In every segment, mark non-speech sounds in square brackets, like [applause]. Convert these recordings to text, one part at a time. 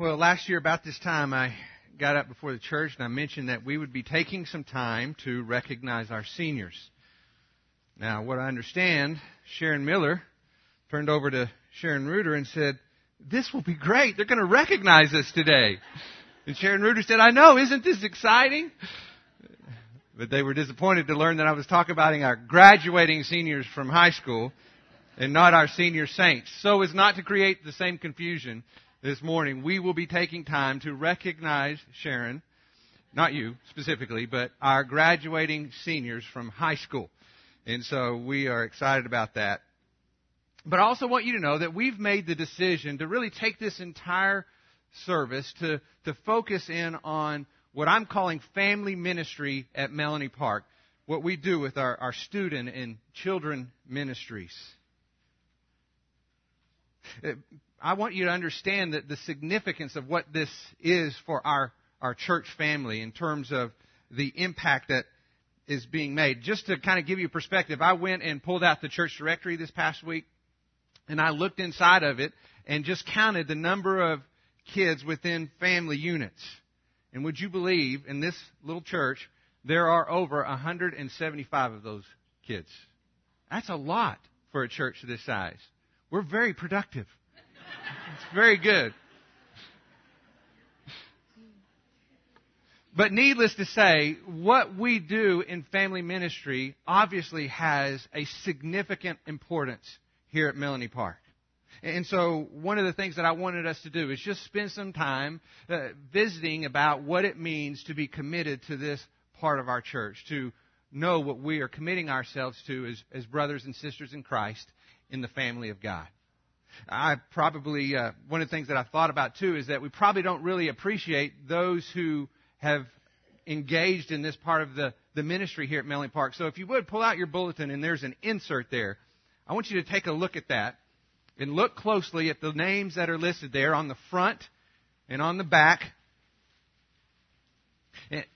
Well, last year about this time, I got up before the church and I mentioned that we would be taking some time to recognize our seniors. Now, what I understand, Sharon Miller turned over to Sharon Reuter and said, This will be great. They're going to recognize us today. And Sharon Reuter said, I know, isn't this exciting? But they were disappointed to learn that I was talking about our graduating seniors from high school and not our senior saints. So as not to create the same confusion, this morning, we will be taking time to recognize Sharon, not you specifically, but our graduating seniors from high school. And so we are excited about that. But I also want you to know that we've made the decision to really take this entire service to, to focus in on what I'm calling family ministry at Melanie Park, what we do with our, our student and children ministries. I want you to understand that the significance of what this is for our, our church family in terms of the impact that is being made. Just to kind of give you perspective, I went and pulled out the church directory this past week, and I looked inside of it and just counted the number of kids within family units. And would you believe in this little church, there are over 175 of those kids. That's a lot for a church this size. We're very productive. It's very good. But needless to say, what we do in family ministry obviously has a significant importance here at Melanie Park. And so one of the things that I wanted us to do is just spend some time uh, visiting about what it means to be committed to this part of our church, to know what we are committing ourselves to as, as brothers and sisters in Christ in the family of God. I probably, uh, one of the things that I thought about too is that we probably don't really appreciate those who have engaged in this part of the, the ministry here at Melanie Park. So if you would, pull out your bulletin and there's an insert there. I want you to take a look at that and look closely at the names that are listed there on the front and on the back.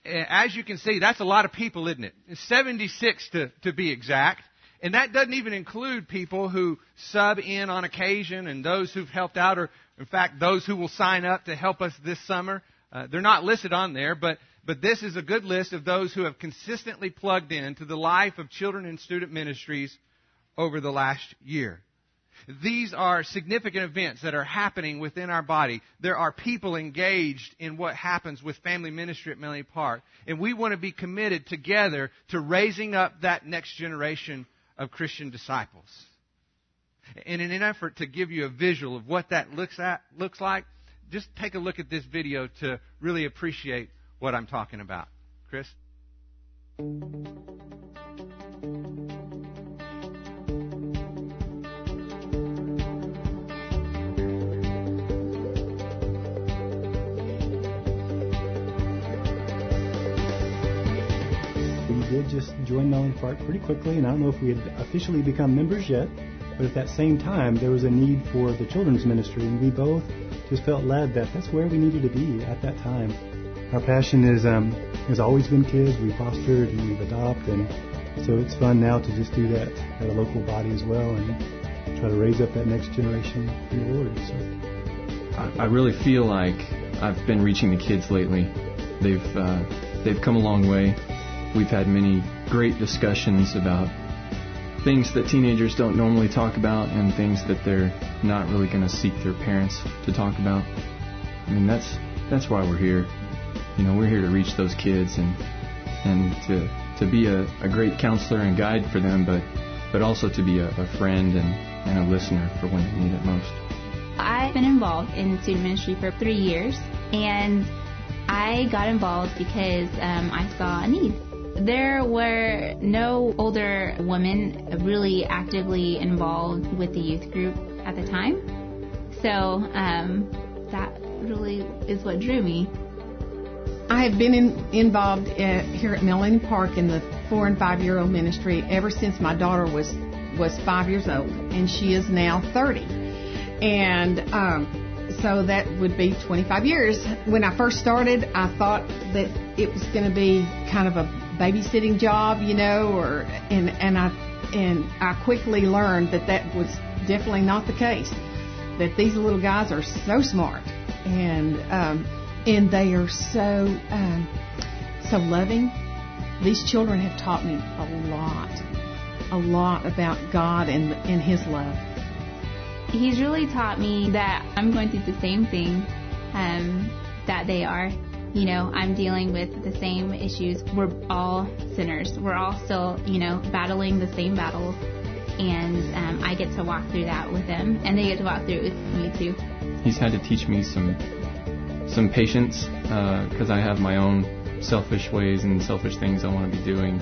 As you can see, that's a lot of people, isn't it? 76 to, to be exact. And that doesn't even include people who sub in on occasion and those who've helped out, or in fact, those who will sign up to help us this summer. Uh, they're not listed on there, but, but this is a good list of those who have consistently plugged in to the life of children and student ministries over the last year. These are significant events that are happening within our body. There are people engaged in what happens with family ministry at Melanie Park. And we want to be committed together to raising up that next generation of Christian disciples. And in an effort to give you a visual of what that looks at looks like, just take a look at this video to really appreciate what I'm talking about. Chris? Did just join Melanie Park pretty quickly, and I don't know if we had officially become members yet, but at that same time, there was a need for the children's ministry, and we both just felt led that that's where we needed to be at that time. Our passion is um, has always been kids. We fostered and we've adopted, and so it's fun now to just do that at a local body as well, and try to raise up that next generation in the Lord. So. I, I really feel like I've been reaching the kids lately. They've uh, they've come a long way We've had many great discussions about things that teenagers don't normally talk about and things that they're not really going to seek their parents to talk about. I mean, that's that's why we're here. You know, we're here to reach those kids and and to to be a, a great counselor and guide for them, but but also to be a, a friend and, and a listener for when they need it most. I've been involved in student ministry for three years, and I got involved because um, I saw a need. There were no older women really actively involved with the youth group at the time. So um, that really is what drew me. I have been in, involved at, here at Melanie Park in the four and five year old ministry ever since my daughter was was five years old, and she is now 30. And um, so that would be 25 years. When I first started, I thought that it was going to be kind of a babysitting job, you know, or and and I and I quickly learned that that was definitely not the case. That these little guys are so smart, and um, and they are so um, so loving. These children have taught me a lot, a lot about God and and His love. He's really taught me that I'm going through the same thing um, that they are. You know, I'm dealing with the same issues. We're all sinners. We're all still, you know, battling the same battles. And um, I get to walk through that with them, and they get to walk through it with me too. He's had to teach me some some patience because uh, I have my own selfish ways and selfish things I want to be doing,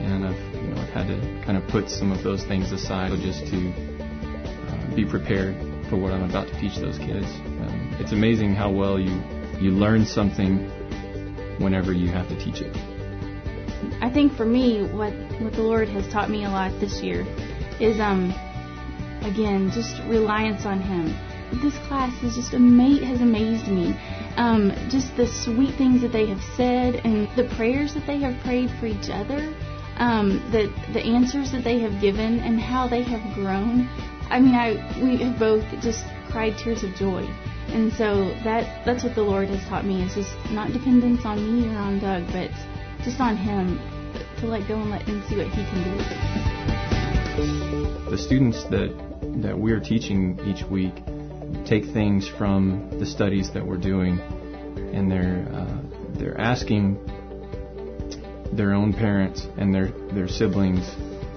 and I've you know I've had to kind of put some of those things aside just to uh, be prepared for what I'm about to teach those kids. Um, it's amazing how well you you learn something whenever you have to teach it. I think for me, what what the Lord has taught me a lot this year is um again just reliance on Him. This class is just ama- has amazed me. Um, just the sweet things that they have said and the prayers that they have prayed for each other, um, the the answers that they have given and how they have grown. I mean, I we have both just cried tears of joy. And so that that's what the Lord has taught me is just not dependence on me or on Doug, but just on Him to let go and let Him see what He can do. The students that that we're teaching each week take things from the studies that we're doing, and they're uh, they're asking their own parents and their their siblings,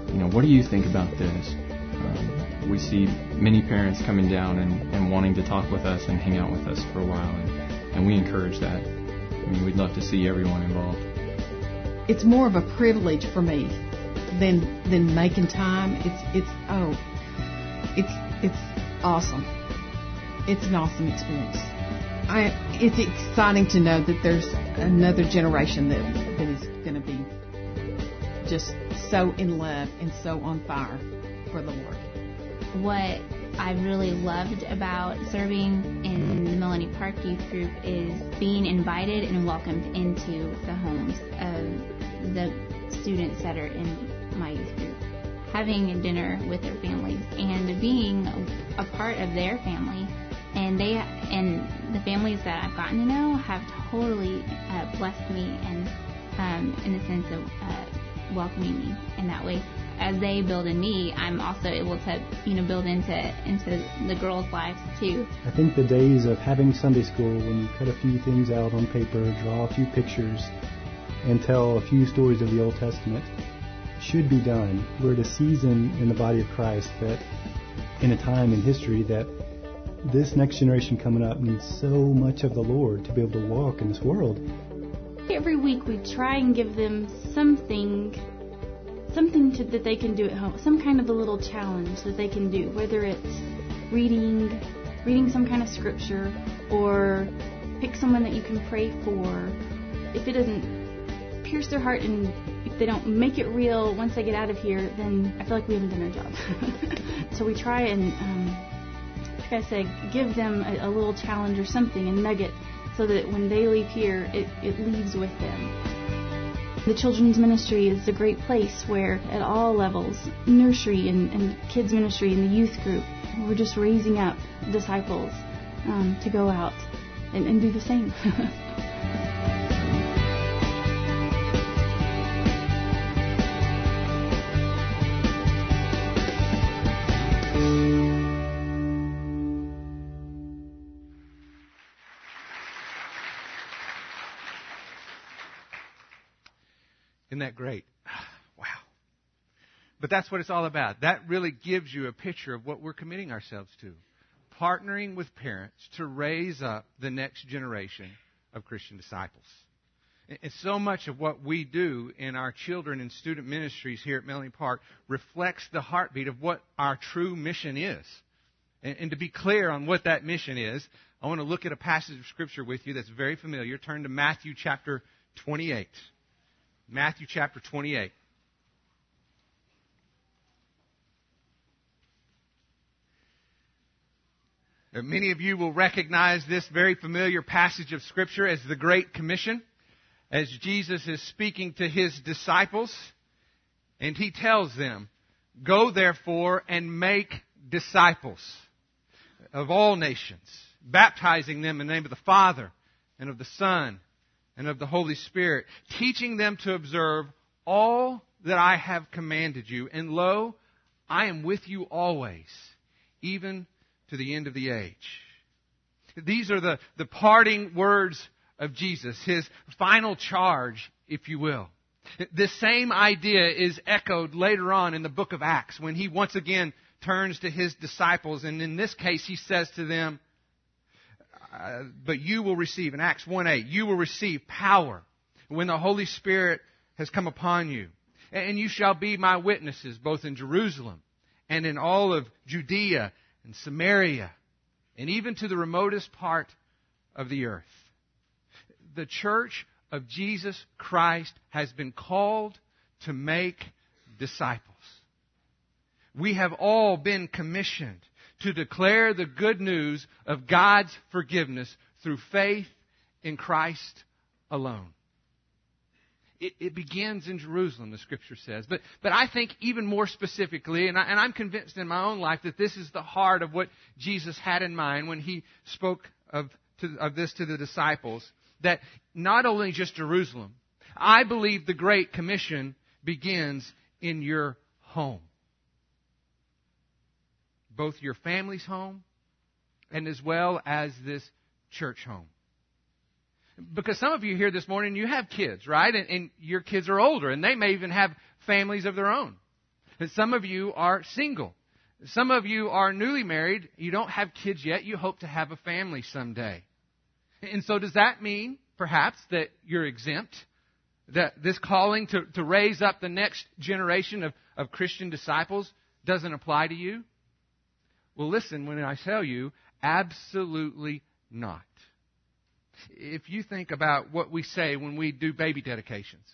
you know, what do you think about this? Um, we see many parents coming down and, and wanting to talk with us and hang out with us for a while, and, and we encourage that. I mean, we'd love to see everyone involved. It's more of a privilege for me than than making time. It's it's oh, it's it's awesome. It's an awesome experience. I it's exciting to know that there's another generation that that is going to be just so in love and so on fire for the Lord what I really loved about serving in the Melanie Park Youth Group is being invited and welcomed into the homes of the students that are in my youth group. Having a dinner with their families and being a part of their family. And they and the families that I've gotten to know have totally uh, blessed me and um, in the sense of uh, welcoming me in that way as they build in me, I'm also able to, you know, build into into the girls' lives too. I think the days of having Sunday school when you cut a few things out on paper, draw a few pictures, and tell a few stories of the Old Testament should be done. We're at a season in the body of Christ that, in a time in history that this next generation coming up needs so much of the Lord to be able to walk in this world. Every week we try and give them something something to, that they can do at home, some kind of a little challenge that they can do, whether it's reading, reading some kind of scripture, or pick someone that you can pray for. If it doesn't pierce their heart and if they don't make it real once they get out of here, then I feel like we haven't done our job. [laughs] so we try and, um, like I said, give them a, a little challenge or something, a nugget, so that when they leave here, it, it leaves with them. The children's ministry is a great place where, at all levels, nursery and, and kids ministry and the youth group, we're just raising up disciples um, to go out and, and do the same. [laughs] that great? [sighs] Wow. But that's what it's all about. That really gives you a picture of what we're committing ourselves to. Partnering with parents to raise up the next generation of Christian disciples. And so much of what we do in our children and student ministries here at Melanie Park reflects the heartbeat of what our true mission is. And, and, to be clear on what that mission is, I want to look at a passage of Scripture with you that's very familiar. Turn to Matthew chapter 28. Matthew chapter 28. Uh, many of you will recognize this very familiar passage of Scripture as the Great Commission, as Jesus is speaking to his disciples, and he tells them, Go therefore and make disciples of all nations baptizing them in the name of the Father and of the Son and of the Holy Spirit, teaching them to observe all that I have commanded you. And lo, I am with you always, even to the end of the age. These are the, the parting words of Jesus, his final charge, if you will. This same idea is echoed later on in the book of Acts when he once again turns to his disciples, and in this case he says to them, uh, But you will receive, in Acts 1 8, you will receive power when the Holy Spirit has come upon you. And you shall be my witnesses both in Jerusalem and in all of Judea and Samaria and even to the remotest part of the earth. The church of Jesus Christ has been called to make disciples. We have all been commissioned to declare the good news of God's forgiveness through faith in Christ alone. It, it, begins in Jerusalem, the scripture says. But, but I think even more specifically, and, I, am convinced in my own life that this is the heart of what Jesus had in mind when he spoke of, to, of this to the disciples, that not only just Jerusalem, I believe the Great Commission begins in your home. Both your family's home and as well as this church home. Because some of you here this morning, you have kids, right? And, and your kids are older, and they may even have families of their own. And some of you are single. Some of you are newly married. You don't have kids yet. You hope to have a family someday. And so does that mean, perhaps, that you're exempt? That this calling to, to raise up the next generation of, of Christian disciples doesn't apply to you? Well, listen, when I tell you, absolutely not if you think about what we say when we do baby dedications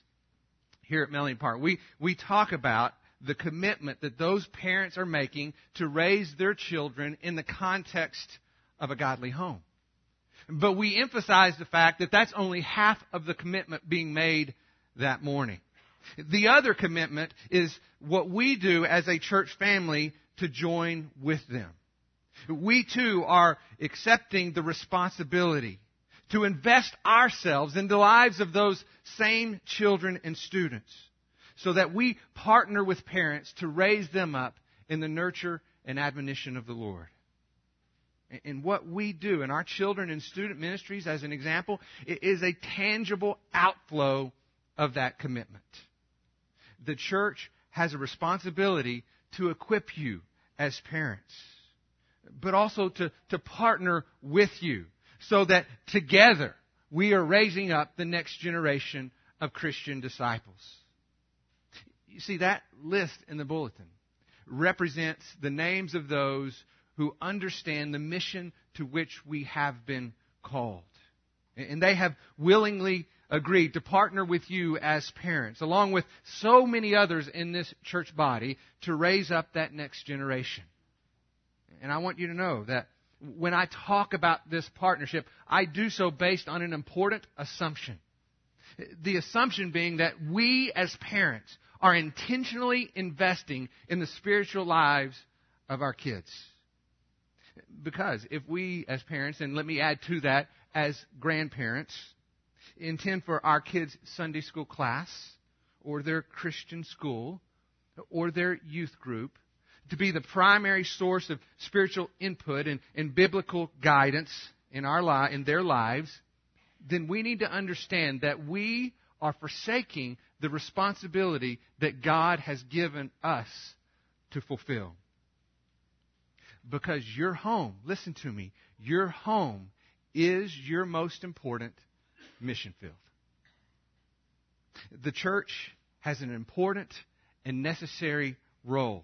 here at Melanie Park, we, we talk about the commitment that those parents are making to raise their children in the context of a godly home. But we emphasize the fact that that's only half of the commitment being made that morning. The other commitment is what we do as a church family to join with them. We too are accepting the responsibility to invest ourselves in the lives of those same children and students so that we partner with parents to raise them up in the nurture and admonition of the Lord. And what we do in our children and student ministries, as an example, is a tangible outflow of that commitment. The church has a responsibility to equip you as parents, but also to, to partner with you so that together we are raising up the next generation of Christian disciples. You see, that list in the bulletin represents the names of those who understand the mission to which we have been called. And they have willingly agreed to partner with you as parents, along with so many others in this church body, to raise up that next generation. And I want you to know that when I talk about this partnership, I do so based on an important assumption. The assumption being that we as parents are intentionally investing in the spiritual lives of our kids. Because if we as parents, and let me add to that as grandparents, intend for our kids' Sunday school class or their Christian school or their youth group to be the primary source of spiritual input and, and biblical guidance in our li- in their lives, then we need to understand that we are forsaking the responsibility that God has given us to fulfill. Because your home, listen to me, your home is your most important mission field. The church has an important and necessary role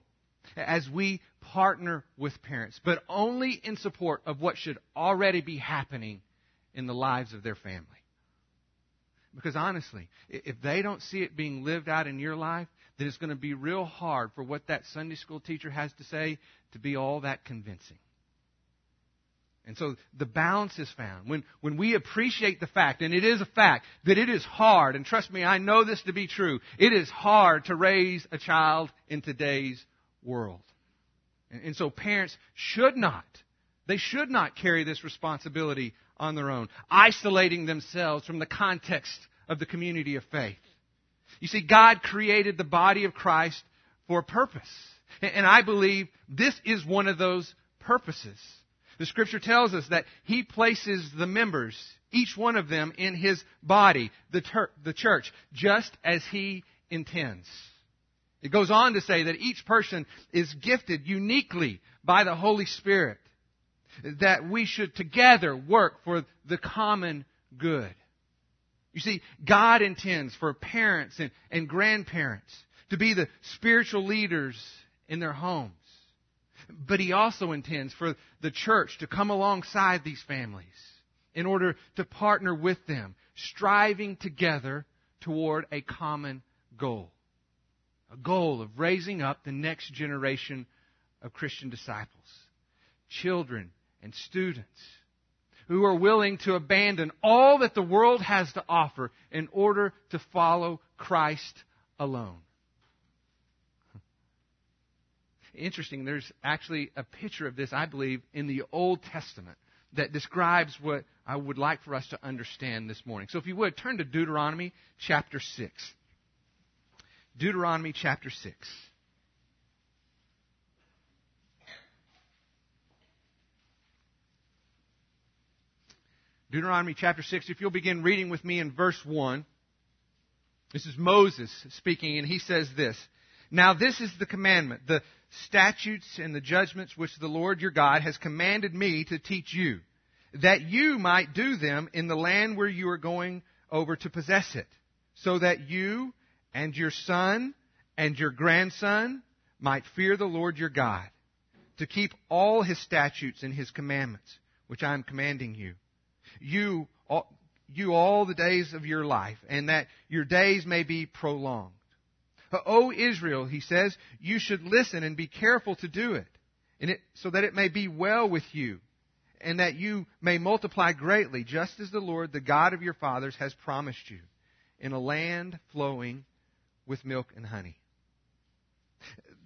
as we partner with parents, but only in support of what should already be happening in the lives of their family. Because honestly, if they don't see it being lived out in your life, then it's going to be real hard for what that Sunday school teacher has to say to be all that convincing. And so the balance is found. When, when we appreciate the fact, and it is a fact, that it is hard, and trust me, I know this to be true, it is hard to raise a child in today's world. And, so parents should not They should not carry this responsibility on their own, isolating themselves from the context of the community of faith. You see, God created the body of Christ for a purpose. And I believe this is one of those purposes. The scripture tells us that He places the members, each one of them, in His body, the, ter- the church, just as He intends. It goes on to say that each person is gifted uniquely by the Holy Spirit, that we should together work for the common good. You see, God intends for parents and, and grandparents to be the spiritual leaders in their homes. But He also intends for the church to come alongside these families in order to partner with them, striving together toward a common goal. A goal of raising up the next generation of Christian disciples, children and students who are willing to abandon all that the world has to offer in order to follow Christ alone. Interesting, there's actually a picture of this, I believe, in the Old Testament that describes what I would like for us to understand this morning. So if you would, turn to Deuteronomy chapter 6. Deuteronomy chapter 6. Deuteronomy chapter 6, if you'll begin reading with me in verse 1. This is Moses speaking, and he says this Now this is the commandment, the statutes and the judgments which the Lord your God has commanded me to teach you, that you might do them in the land where you are going over to possess it, so that you and your son and your grandson might fear the Lord your God, to keep all his statutes and his commandments, which I am commanding you. You, all, you all the days of your life, and that your days may be prolonged. Uh, o Israel, he says, you should listen and be careful to do it, it, so that it may be well with you, and that you may multiply greatly, just as the Lord, the God of your fathers, has promised you, in a land flowing with milk and honey.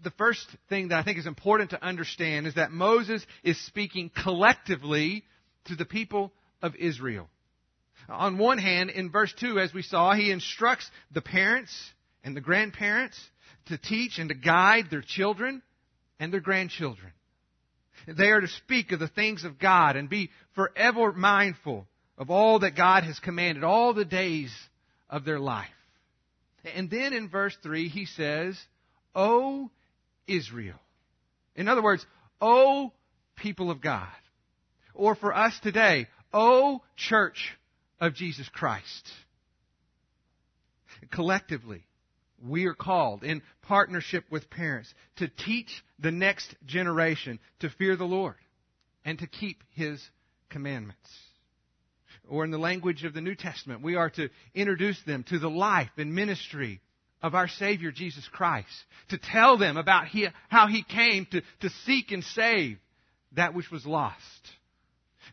The first thing that I think is important to understand is that Moses is speaking collectively to the people of Israel. On one hand, in verse 2, as we saw, he instructs the parents and the grandparents to teach and to guide their children and their grandchildren. They are to speak of the things of God and be forever mindful of all that God has commanded all the days of their life. And then in verse 3, he says, O Israel. In other words, O people of God. Or for us today, O church of Jesus Christ. Collectively, we are called in partnership with parents to teach the next generation to fear the Lord and to keep His commandments or in the language of the New Testament, we are to introduce them to the life and ministry of our Savior Jesus Christ, to tell them about he, how He came to, to seek and save that which was lost.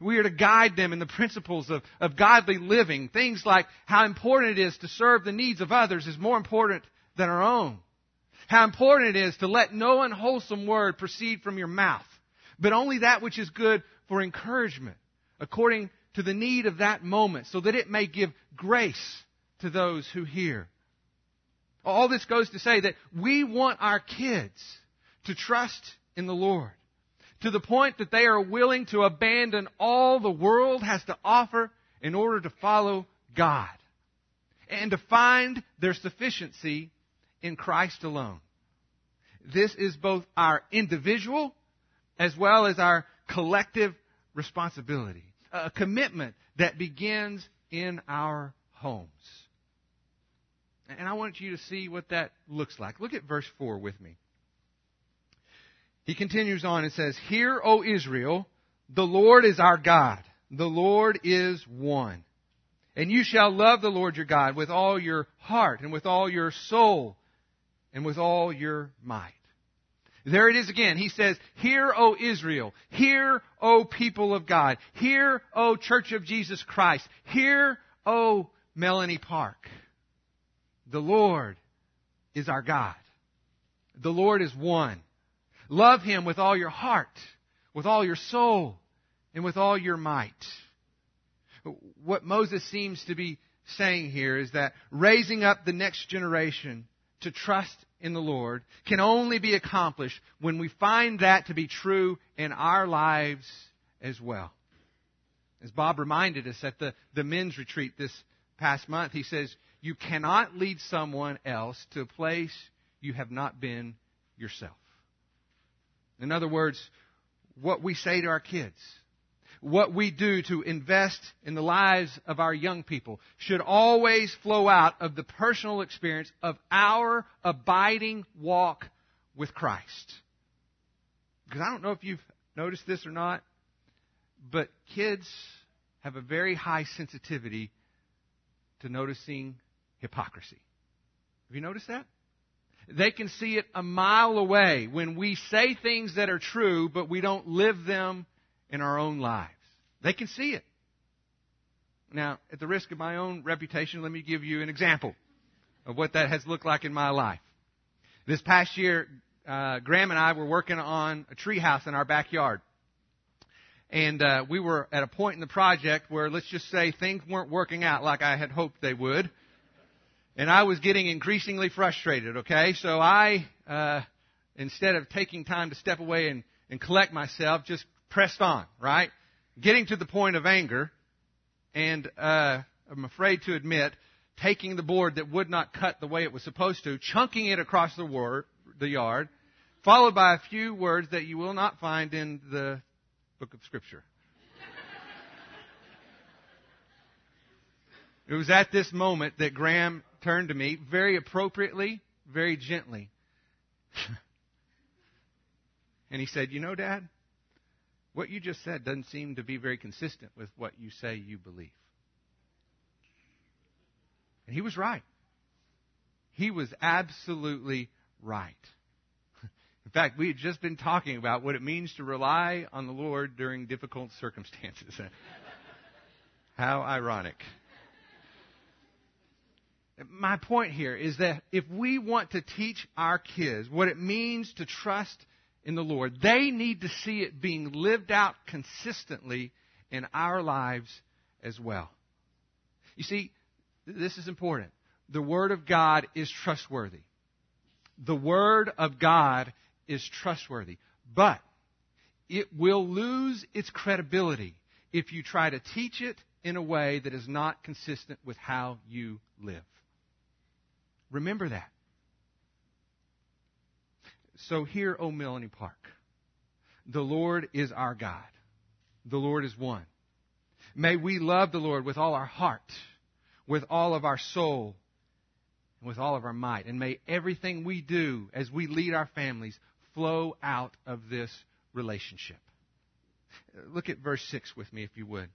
We are to guide them in the principles of, of godly living. Things like how important it is to serve the needs of others is more important than our own. How important it is to let no unwholesome word proceed from your mouth, but only that which is good for encouragement, according to the need of that moment so that it may give grace to those who hear. All this goes to say that we want our kids to trust in the Lord to the point that they are willing to abandon all the world has to offer in order to follow God and to find their sufficiency in Christ alone. This is both our individual as well as our collective responsibility a commitment that begins in our homes. And I want you to see what that looks like. Look at verse 4 with me. He continues on and says, Hear, O Israel, the Lord is our God. The Lord is one. And you shall love the Lord your God with all your heart and with all your soul and with all your might. There it is again. He says, Hear, O Israel. Hear, O people of God. Hear, O Church of Jesus Christ. Hear, O Melanie Park. The Lord is our God. The Lord is one. Love Him with all your heart, with all your soul, and with all your might. What Moses seems to be saying here is that raising up the next generation to trust in the Lord can only be accomplished when we find that to be true in our lives as well. As Bob reminded us at the, the men's retreat this past month, he says, You cannot lead someone else to a place you have not been yourself. In other words, what we say to our kids, what we do to invest in the lives of our young people should always flow out of the personal experience of our abiding walk with Christ. Because I don't know if you've noticed this or not, but kids have a very high sensitivity to noticing hypocrisy. Have you noticed that? They can see it a mile away when we say things that are true, but we don't live them in our own lives. They can see it. Now, at the risk of my own reputation, let me give you an example of what that has looked like in my life. This past year, uh, Graham and I were working on a tree house in our backyard. And uh, we were at a point in the project where, let's just say, things weren't working out like I had hoped they would. And I was getting increasingly frustrated, okay? So I, uh, instead of taking time to step away and, and collect myself, just pressed on, right? Getting to the point of anger, and uh, I'm afraid to admit, taking the board that would not cut the way it was supposed to, chunking it across the, the yard, followed by a few words that you will not find in the book of Scripture. it was at this moment that Graham turned to me very appropriately, very gently. [laughs] and he said, You know, Dad, what you just said doesn't seem to be very consistent with what you say you believe. And he was right. He was absolutely right. [laughs] In fact, we had just been talking about what it means to rely on the Lord during difficult circumstances. [laughs] How ironic. My point here is that if we want to teach our kids what it means to trust in the Lord, they need to see it being lived out consistently in our lives as well. You see, this is important. The Word of God is trustworthy. The Word of God is trustworthy. But it will lose its credibility if you try to teach it in a way that is not consistent with how you live. Remember that. So here, O Melanie Park, the Lord is our God. The Lord is one. May we love the Lord with all our heart, with all of our soul, and with all of our might. And may everything we do as we lead our families flow out of this relationship. Look at verse 6 with me, if you would.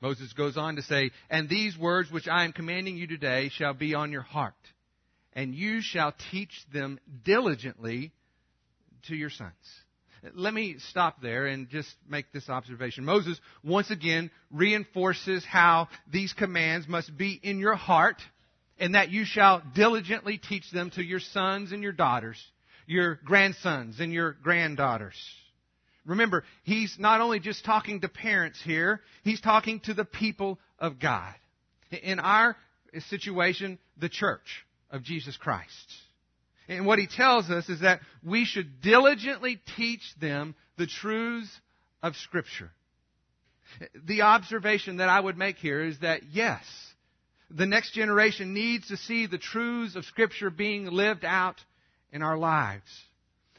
Moses goes on to say, And these words which I am commanding you today shall be on your heart, and you shall teach them diligently to your sons. Let me stop there and just make this observation. Moses once again reinforces how these commands must be in your heart and that you shall diligently teach them to your sons and your daughters, your grandsons and your granddaughters. Remember, he's not only just talking to parents here, he's talking to the people of God. In our situation, the church of Jesus Christ. And what he tells us is that we should diligently teach them the truths of Scripture. The observation that I would make here is that yes, the next generation needs to see the truths of Scripture being lived out in our lives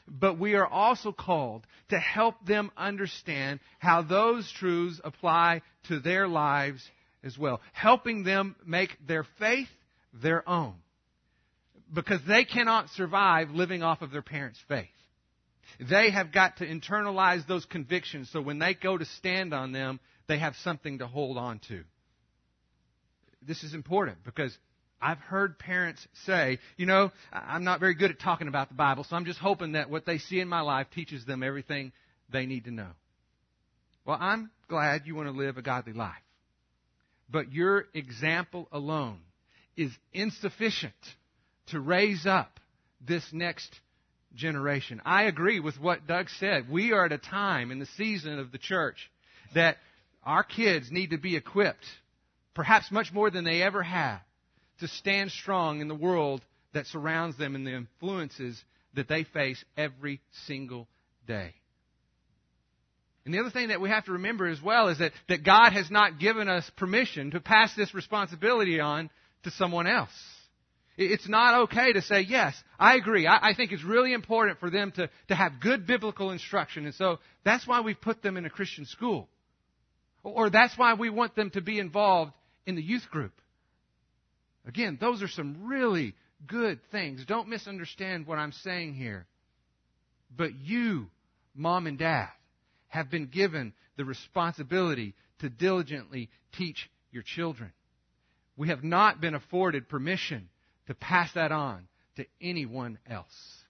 but we are also called to help them understand how those truths apply to their lives as well, helping them make their faith their own. Because they cannot survive living off of their parents' faith. They have got to internalize those convictions so when they go to stand on them, they have something to hold on to. This is important because I've heard parents say, you know, I'm not very good at talking about the Bible, so I'm just hoping that what they see in my life teaches them everything they need to know. Well, I'm glad you want to live a godly life. But your example alone is insufficient to raise up this next generation. I agree with what Doug said. We are at a time in the season of the church that our kids need to be equipped, perhaps much more than they ever have, to stand strong in the world that surrounds them and the influences that they face every single day. And the other thing that we have to remember as well is that, that God has not given us permission to pass this responsibility on to someone else. It's not okay to say, yes, I agree. I, I, think it's really important for them to, to have good biblical instruction. And so that's why we put them in a Christian school. Or that's why we want them to be involved in the youth group. Again, those are some really good things. Don't misunderstand what I'm saying here. But you, mom and dad, have been given the responsibility to diligently teach your children. We have not been afforded permission to pass that on to anyone else.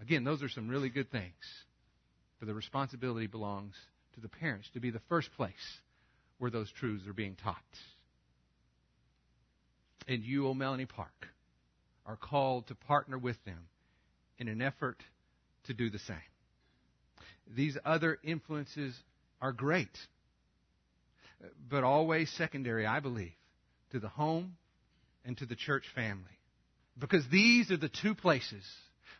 Again, those are some really good things. But the responsibility belongs to the parents to be the first place where those truths are being taught. And you, O'Melanie Park, are called to partner with them in an effort to do the same. These other influences are great, but always secondary, I believe, to the home and to the church family. Because these are the two places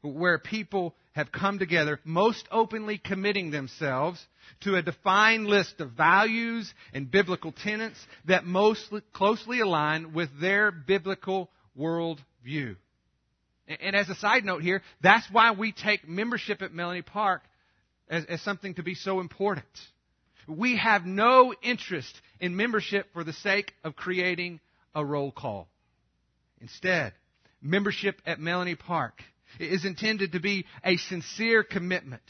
where people have come together, most openly committing themselves to a defined list of values and biblical tenets that most closely align with their biblical worldview. And as a side note here, that's why we take membership at Melanie Park as, as something to be so important. We have no interest in membership for the sake of creating a roll call. Instead, membership at Melanie Park is intended to be a sincere commitment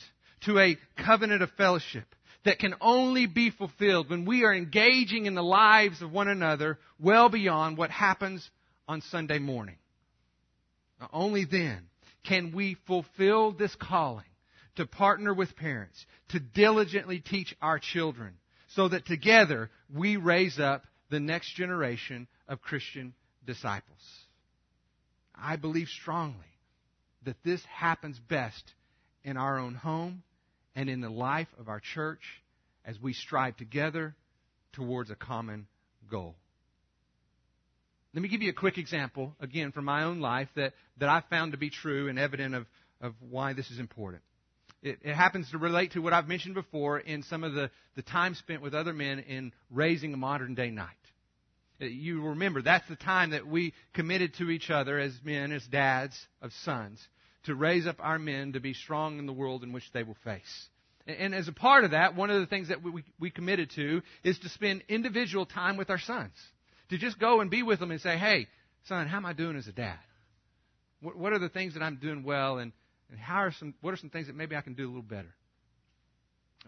to a covenant of fellowship that can only be fulfilled when we are engaging in the lives of one another well beyond what happens on Sunday morning. Only then can we fulfill this calling to partner with parents, to diligently teach our children, so that together we raise up the next generation of Christian disciples. I believe strongly that this happens best in our own home and in the life of our church as we strive together towards a common goal. Let me give you a quick example, again, from my own life that, that I found to be true and evident of, of why this is important. It, it, happens to relate to what I've mentioned before in some of the, the time spent with other men in raising a modern day knight. Uh, you remember, that's the time that we committed to each other as men, as dads of sons, to raise up our men to be strong in the world in which they will face. And, and as a part of that, one of the things that we, we committed to is to spend individual time with our sons to just go and be with them and say, hey, son, how am I doing as a dad? What, what are the things that I'm doing well, and, and how are some, what are some things that maybe I can do a little better?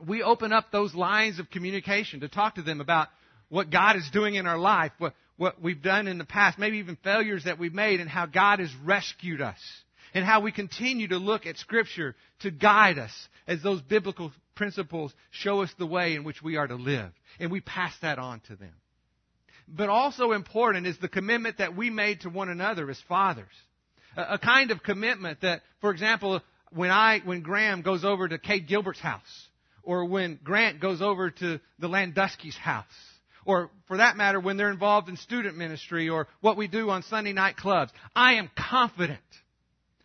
We open up those lines of communication to talk to them about what God is doing in our life, what, what we've done in the past, maybe even failures that we've made, and how God has rescued us, and how we continue to look at Scripture to guide us as those biblical principles show us the way in which we are to live. And we pass that on to them. But also important is the commitment that we made to one another as fathers. A, kind of commitment that, for example, when I, when Graham goes over to Kate Gilbert's house, or when Grant goes over to the Landusky's house, or for that matter, when they're involved in student ministry or what we do on Sunday night clubs, I am confident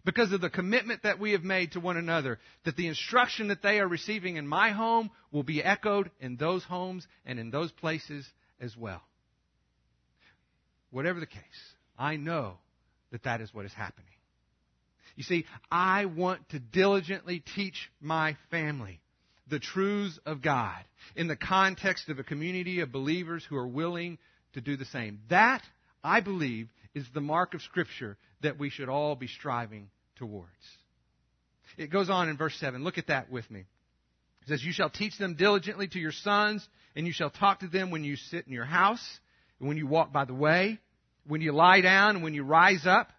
because of the commitment that we have made to one another that the instruction that they are receiving in my home will be echoed in those homes and in those places as well. Whatever the case, I know that that is what is happening. You see, I want to diligently teach my family the truths of God in the context of a community of believers who are willing to do the same. That, I believe, is the mark of Scripture that we should all be striving towards. It goes on in verse 7. Look at that with me. It says, You shall teach them diligently to your sons, and you shall talk to them when you sit in your house, and when you walk by the way, when you lie down, and when you rise up.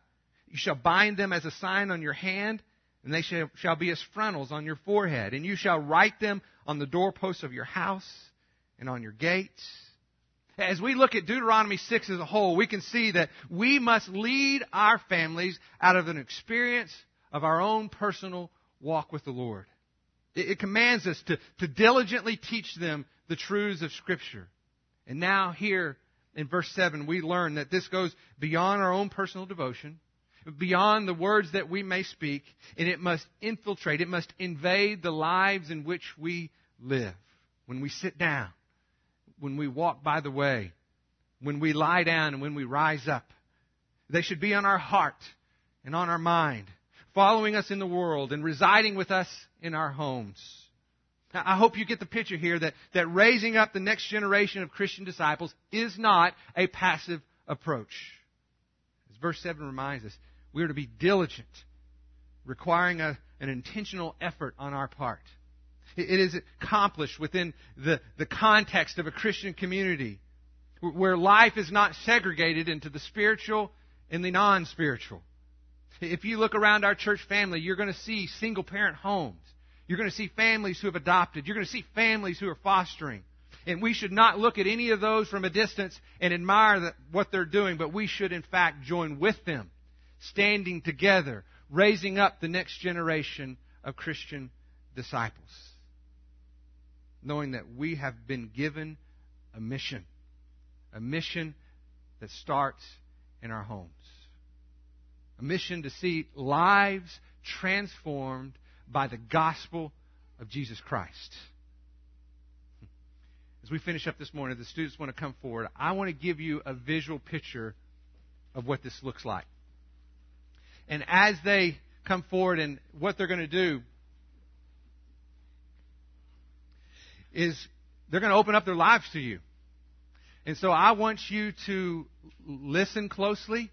You shall bind them as a sign on your hand, and they shall, shall be as frontals on your forehead. And you shall write them on the doorposts of your house and on your gates. As we look at Deuteronomy 6 as a whole, we can see that we must lead our families out of an experience of our own personal walk with the Lord. It, it commands us to, to diligently teach them the truths of Scripture. And now, here in verse 7, we learn that this goes beyond our own personal devotion, beyond the words that we may speak, and it must infiltrate, it must invade the lives in which we live. When we sit down, when we walk by the way, when we lie down, and when we rise up. They should be on our heart and on our mind, following us in the world and residing with us in our homes. I hope you get the picture here that, that raising up the next generation of Christian disciples is not a passive approach. As verse 7 reminds us, we are to be diligent, requiring a, an intentional effort on our part. It, it is accomplished within the, the context of a Christian community where life is not segregated into the spiritual and the non spiritual. If you look around our church family, you're going to see single parent homes. You're going to see families who have adopted. You're going to see families who are fostering. And we should not look at any of those from a distance and admire the, what they're doing, but we should, in fact, join with them, standing together, raising up the next generation of Christian disciples. Knowing that we have been given a mission, a mission that starts in our homes, a mission to see lives transformed by the gospel of Jesus Christ. As we finish up this morning, the students want to come forward. I want to give you a visual picture of what this looks like. And as they come forward and what they're going to do is they're going to open up their lives to you. And so I want you to listen closely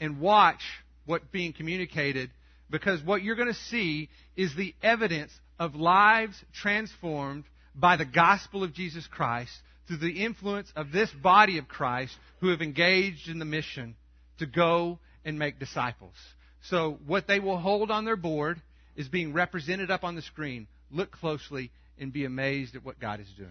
and watch what's being communicated because what you're going to see is the evidence of lives transformed by the gospel of Jesus Christ through the influence of this body of Christ who have engaged in the mission to go and make disciples. So what they will hold on their board is being represented up on the screen. Look closely and be amazed at what God is doing.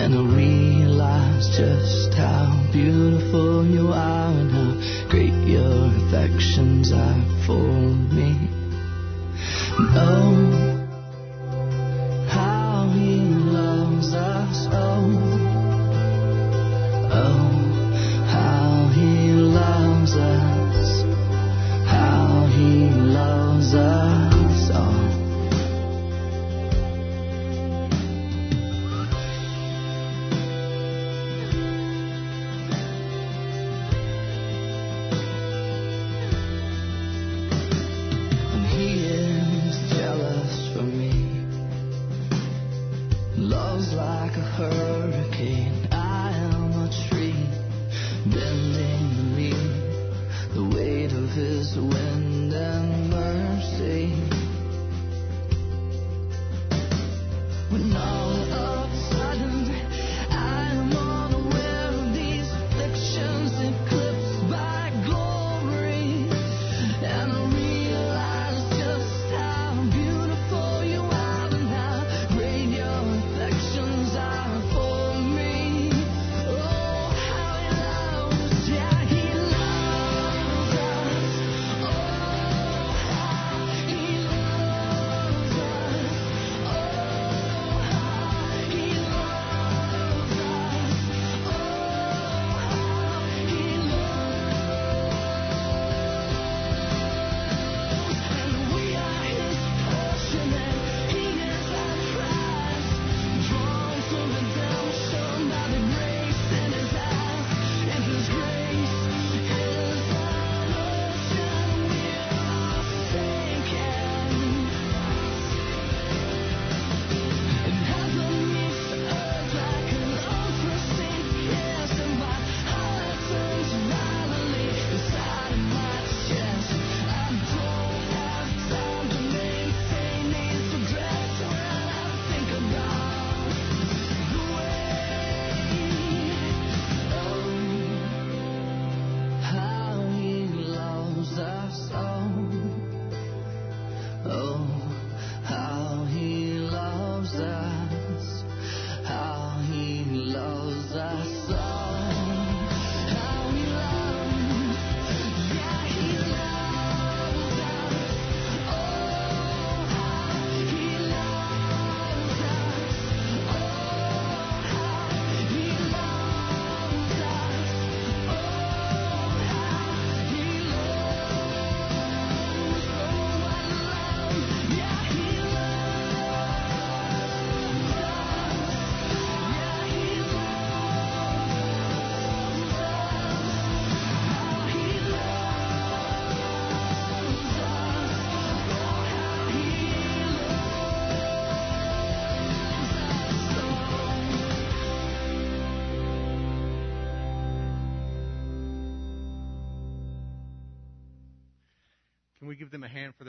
And I realize just how beautiful you are and how great your affections are for me. And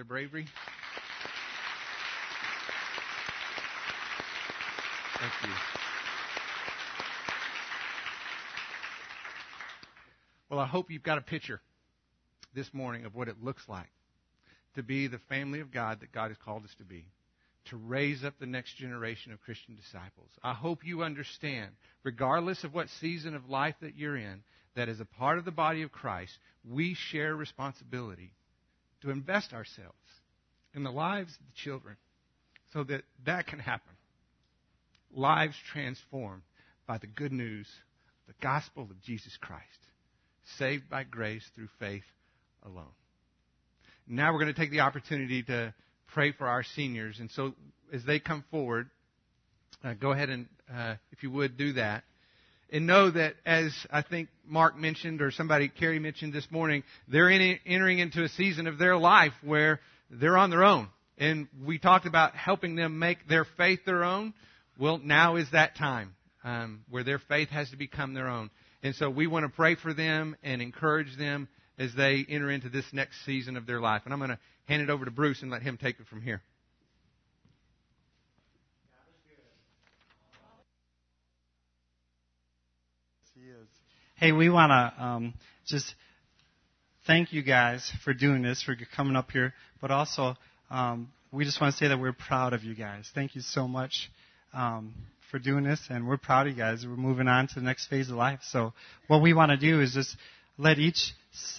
bravery? Thank you. Well, I hope you've got a picture this morning of what it looks like to be the family of God that God has called us to be, to raise up the next generation of Christian disciples. I hope you understand, regardless of what season of life that you're in, that as a part of the body of Christ, we share responsibility to invest ourselves in the lives of the children so that that can happen lives transformed by the good news, the gospel of Jesus Christ, saved by grace through faith alone. Now we're going to take the opportunity to pray for our seniors. And so as they come forward, uh, go ahead and, uh, if you would, do that. And know that as I think Mark mentioned or somebody, Carrie mentioned this morning, they're in, entering into a season of their life where they're on their own. And we talked about helping them make their faith their own. Well, now is that time um, where their faith has to become their own. And so we want to pray for them and encourage them as they enter into this next season of their life. And I'm going to hand it over to Bruce and let him take it from here. Hey, we want to um, just thank you guys for doing this, for coming up here, but also um, we just want to say that we're proud of you guys. Thank you so much um, for doing this, and we're proud of you guys. We're moving on to the next phase of life. So what we want to do is just let each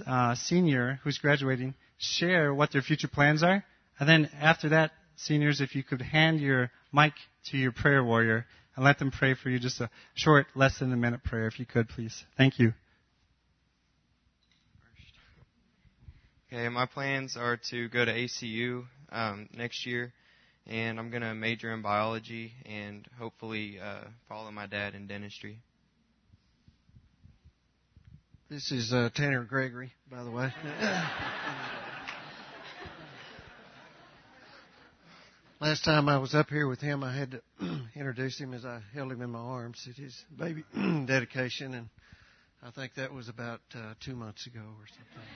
uh, senior who's graduating share what their future plans are, and then after that, seniors, if you could hand your mic to your prayer warrior and let them pray for you, just a short, less than a minute prayer, if you could, please. Thank you. Okay, my plans are to go to ACU um, next year and I'm going to major in biology and hopefully uh, follow my dad in dentistry. This is uh, Tanner Gregory, by the way. [laughs] Last time I was up here with him, I had to [clears throat] introduce him as I held him in my arms at his baby [clears throat] dedication, and I think that was about uh, two months ago or something.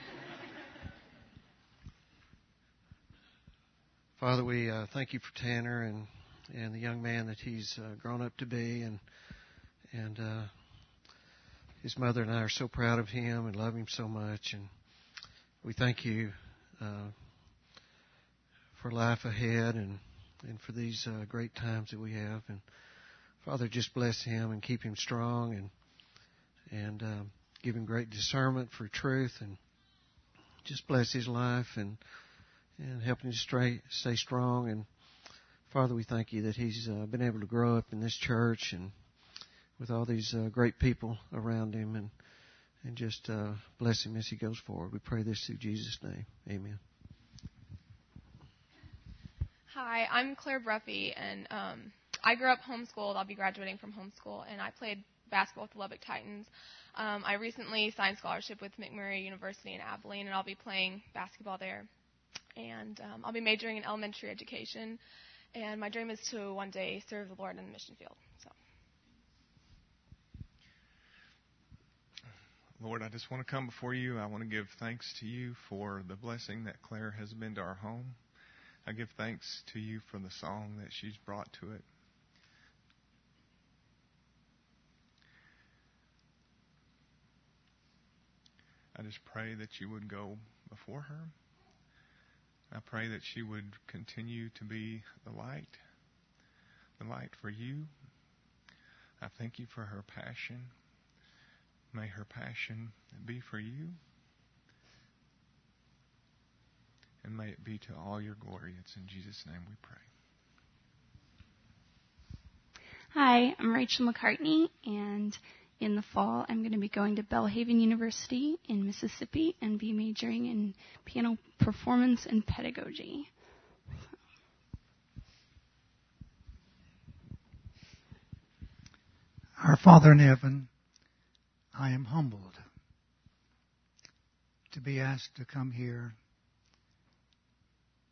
Father, we uh, thank you for Tanner and and the young man that he's uh, grown up to be, and and uh, his mother and I are so proud of him and love him so much, and we thank you uh, for life ahead and and for these uh, great times that we have, and Father, just bless him and keep him strong and and uh, give him great discernment for truth and just bless his life and and helping him stay, stay strong. And Father, we thank you that he's uh, been able to grow up in this church and with all these uh, great people around him and and just uh, bless him as he goes forward. We pray this through Jesus' name. Amen. Hi, I'm Claire Bruffy, and um, I grew up homeschooled. I'll be graduating from homeschool, and I played basketball with the Lubbock Titans. Um, I recently signed scholarship with McMurry University in Abilene, and I'll be playing basketball there and um, I'll be majoring in elementary education. And my dream is to one day serve the Lord in the mission field. So. Lord, I just want to come before you. I want to give thanks to you for the blessing that Claire has been to our home. I give thanks to you for the song that she's brought to it. I just pray that you would go before her. I pray that she would continue to be the light, the light for you. I thank you for her passion. May her passion be for you. And may it be to all your glory. It's in Jesus' name we pray. Hi, I'm Rachel McCartney, and in the fall, I'm going to be going to Belhaven University in Mississippi and be majoring in piano performance and pedagogy. Our Father in heaven, I am humbled to be asked to come here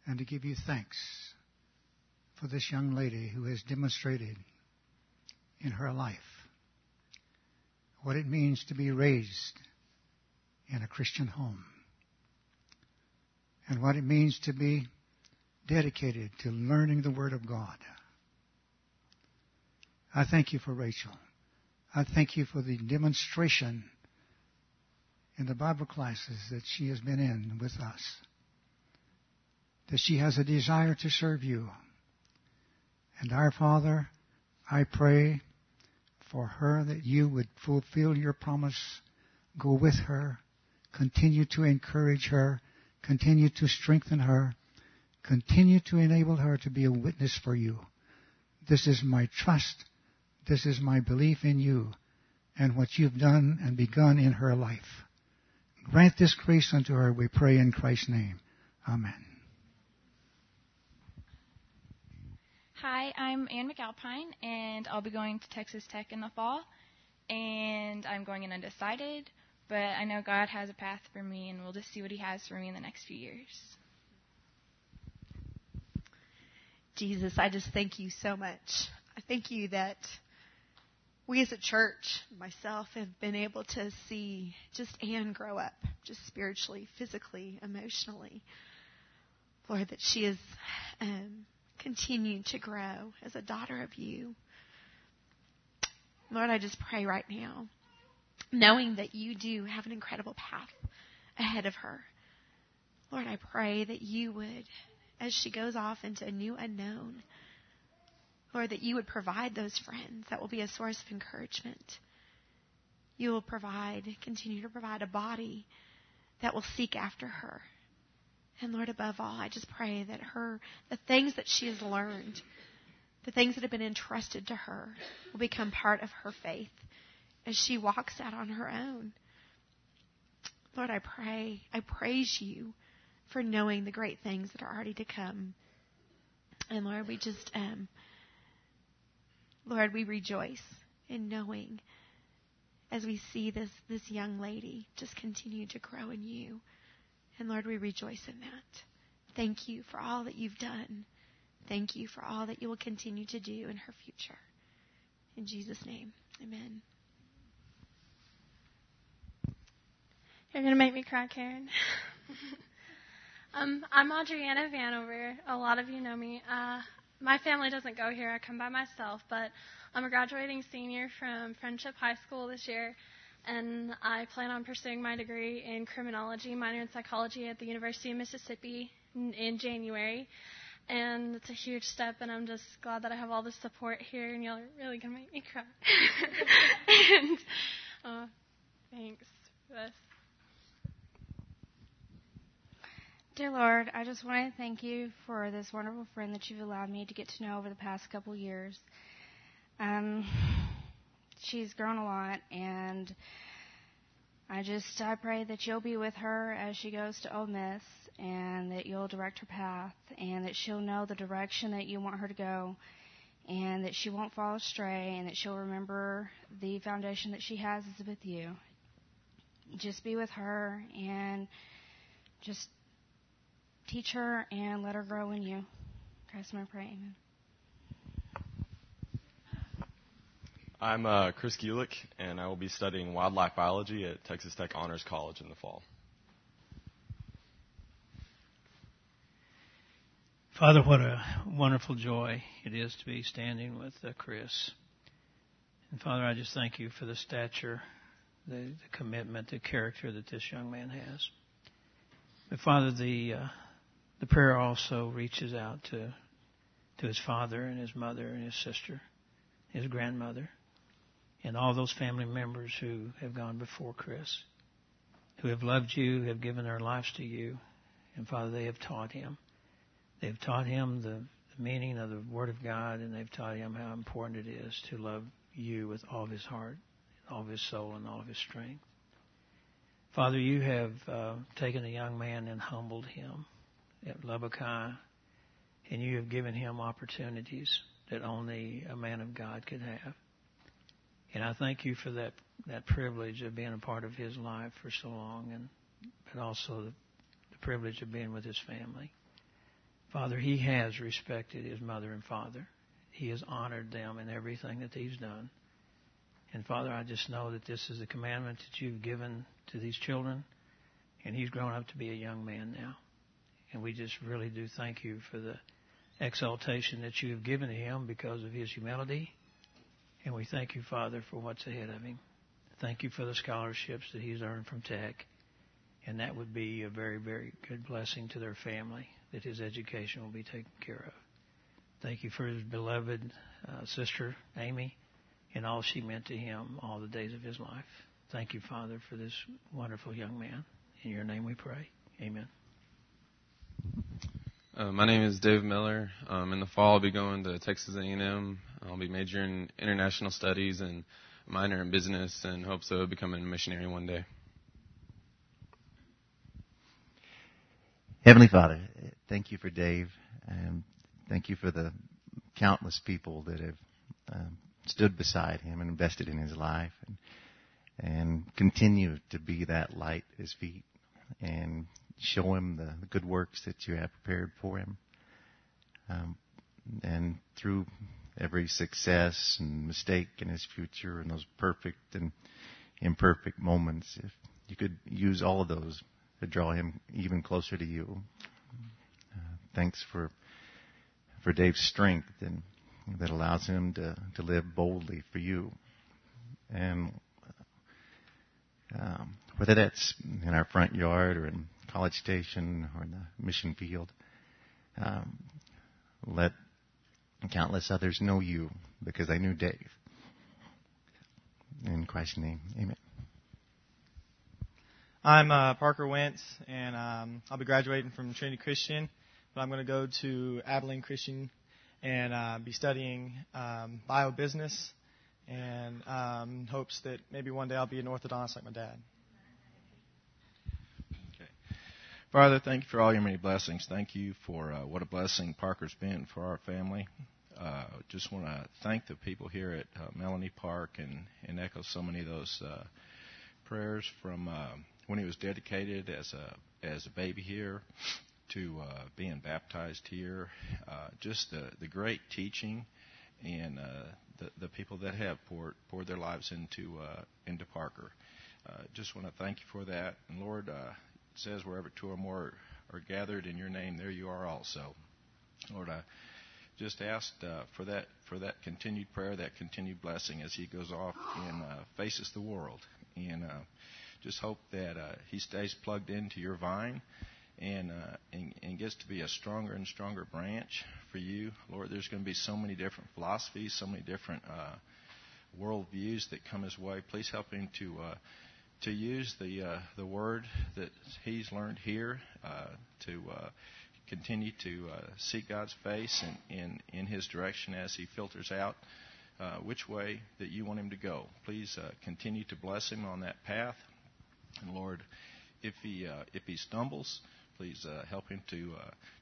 and to give you thanks for this young lady who has demonstrated in her life what it means to be raised in a Christian home. and what it means to be dedicated to learning the Word of God. I thank you for Rachel. I thank you for the demonstration in the Bible classes that she has been in with us. That she has a desire to serve you. And our Father, I pray for her that you would fulfill your promise, go with her, continue to encourage her, continue to strengthen her, continue to enable her to be a witness for you. This is my trust. This is my belief in you and what you've done and begun in her life. Grant this grace unto her, we pray in Christ's name. Amen. Hi, I'm Ann McAlpine, and I'll be going to Texas Tech in the fall. And I'm going in undecided, but I know God has a path for me, and we'll just see what He has for me in the next few years. Jesus, I just thank you so much. I thank you that we as a church, myself, have been able to see just Anne grow up, just spiritually, physically, emotionally. Lord, that she is um, continued to grow as a daughter of you. Lord, I just pray right now, knowing that you do have an incredible path ahead of her. Lord, I pray that you would, as she goes off into a new unknown, Lord, that you would provide those friends that will be a source of encouragement. You will provide, continue to provide a body that will seek after her. And Lord, above all, I just pray that her, the things that she has learned, the things that have been entrusted to her, will become part of her faith as she walks out on her own. Lord, I pray, I praise you for knowing the great things that are already to come. And Lord, we just, um, Lord, we rejoice in knowing as we see this, this young lady just continue to grow in you. And Lord, we rejoice in that. Thank you for all that you've done. Thank you for all that you will continue to do in her future. In Jesus' name, amen. You're going to make me cry, Karen. [laughs] um, I'm Adriana Vanover. A lot of you know me. Uh, my family doesn't go here. I come by myself, but I'm a graduating senior from Friendship High School this year, and I plan on pursuing my degree in criminology, minor in psychology at the University of Mississippi in, in January. And it's a huge step, and I'm just glad that I have all the support here, and y'all are really gonna make me cry. [laughs] and uh, thanks for this. Dear Lord, I just want to thank you for this wonderful friend that you've allowed me to get to know over the past couple years. Um, she's grown a lot, and I just I pray that you'll be with her as she goes to Ole Miss, and that you'll direct her path, and that she'll know the direction that you want her to go, and that she won't fall astray, and that she'll remember the foundation that she has is with you. Just be with her, and just teach her and let her grow in you. Christ, my pray, amen. I'm uh, Chris Gulick, and I will be studying wildlife biology at Texas Tech Honors College in the fall. Father, what a wonderful joy it is to be standing with uh, Chris. And Father, I just thank you for the stature, the, the commitment, the character that this young man has. But Father, the uh, the prayer also reaches out to to his father and his mother and his sister, his grandmother, and all those family members who have gone before Chris, who have loved you, have given their lives to you, and Father, they have taught him. They've taught him the, the meaning of the Word of God, and they've taught him how important it is to love you with all of his heart, all of his soul, and all of his strength. Father, you have uh, taken a young man and humbled him at Lubbock and you have given him opportunities that only a man of God could have. And I thank you for that that privilege of being a part of his life for so long, and but also the, the privilege of being with his family. Father, he has respected his mother and father. He has honored them in everything that he's done. And Father, I just know that this is a commandment that you've given to these children, and he's grown up to be a young man now. And we just really do thank you for the exaltation that you have given to him because of his humility. And we thank you, Father, for what's ahead of him. Thank you for the scholarships that he's earned from Tech. And that would be a very, very good blessing to their family that his education will be taken care of. Thank you for his beloved uh, sister, Amy, and all she meant to him all the days of his life. Thank you, Father, for this wonderful young man. In your name we pray. Amen. Uh, my name is Dave Miller. Um, in the fall, I'll be going to Texas A&M. I'll be majoring in international studies and minor in business, and hope so becoming a missionary one day. Heavenly Father, thank you for Dave, and thank you for the countless people that have um, stood beside him and invested in his life, and, and continue to be that light at his feet, and show him the, the good works that you have prepared for him. Um, and through every success and mistake in his future and those perfect and imperfect moments, if you could use all of those to draw him even closer to you. Uh, thanks for for Dave's strength and that allows him to, to live boldly for you. And um, whether that's in our front yard or in College Station or in the mission field, um, let countless others know you because I knew Dave. In Christ's name, amen. I'm uh, Parker Wentz, and um, I'll be graduating from Trinity Christian, but I'm going to go to Abilene Christian and uh, be studying um, bio business, and um, hopes that maybe one day I'll be an orthodontist like my dad. Okay. Father, thank you for all your many blessings. Thank you for uh, what a blessing Parker's been for our family. Uh, just want to thank the people here at uh, Melanie Park and, and echo so many of those uh, prayers from uh, when he was dedicated as a as a baby here to uh, being baptized here. Uh, just the the great teaching and uh, the the people that have poured poured their lives into uh, into Parker. Uh, just want to thank you for that. And Lord, uh, says wherever two or more are gathered in your name, there you are also. Lord, I just asked uh, for that for that continued prayer, that continued blessing as he goes off and uh, faces the world. And uh, just hope that uh, he stays plugged into your vine and, uh, and, and gets to be a stronger and stronger branch for you. Lord, there's going to be so many different philosophies, so many different uh, worldviews that come his way. Please help him to to use the uh, the word that he's learned here uh, to uh, continue to uh, seek God's face and in in His direction as he filters out uh, which way that you want him to go. Please uh, continue to bless him on that path. And Lord, if he if he stumbles, please help him to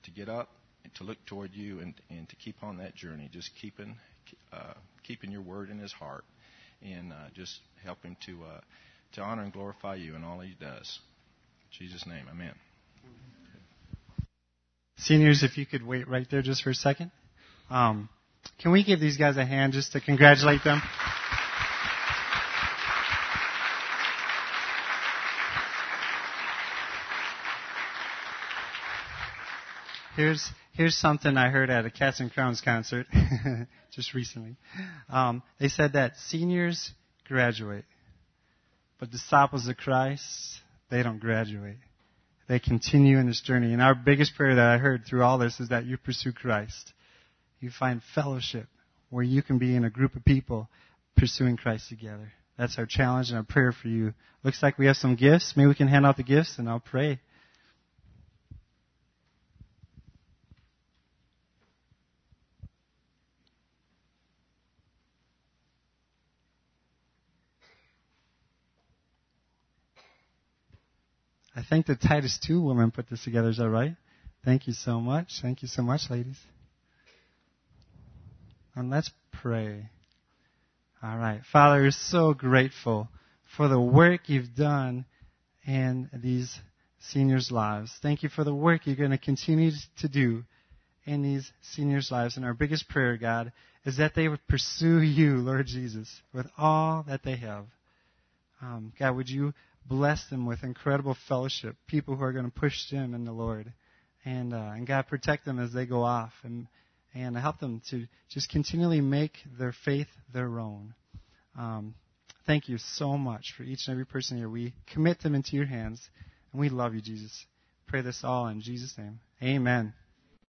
to get up and to look toward you and and to keep on that journey. Just keeping keeping your word in his heart, and just help him to to honor and glorify you in all he does. In Jesus' name, Amen. Seniors, if you could wait right there just for a second. Um, can we give these guys a hand just to congratulate them? Here's here's something I heard at a Casting Crowns concert [laughs] just recently. Um, they said that seniors graduate, but disciples of Christ they don't graduate. They continue in this journey. And our biggest prayer that I heard through all this is that you pursue Christ. You find fellowship where you can be in a group of people pursuing Christ together. That's our challenge and our prayer for you. Looks like we have some gifts. Maybe we can hand out the gifts and I'll pray. I think the Titus 2 woman put this together. Is that right? Thank you so much. Thank you so much, ladies. And let's pray. All right. Father, we're so grateful for the work you've done in these seniors' lives. Thank you for the work you're going to continue to do in these seniors' lives. And our biggest prayer, God, is that they would pursue you, Lord Jesus, with all that they have. Um, God, would you bless them with incredible fellowship, people who are going to push them in the Lord and uh, and God protect them as they go off, and and help them to just continually make their faith their own. Um, thank you so much for each and every person here. We commit them into your hands, and we love you, Jesus. Pray this all in Jesus' name. Amen.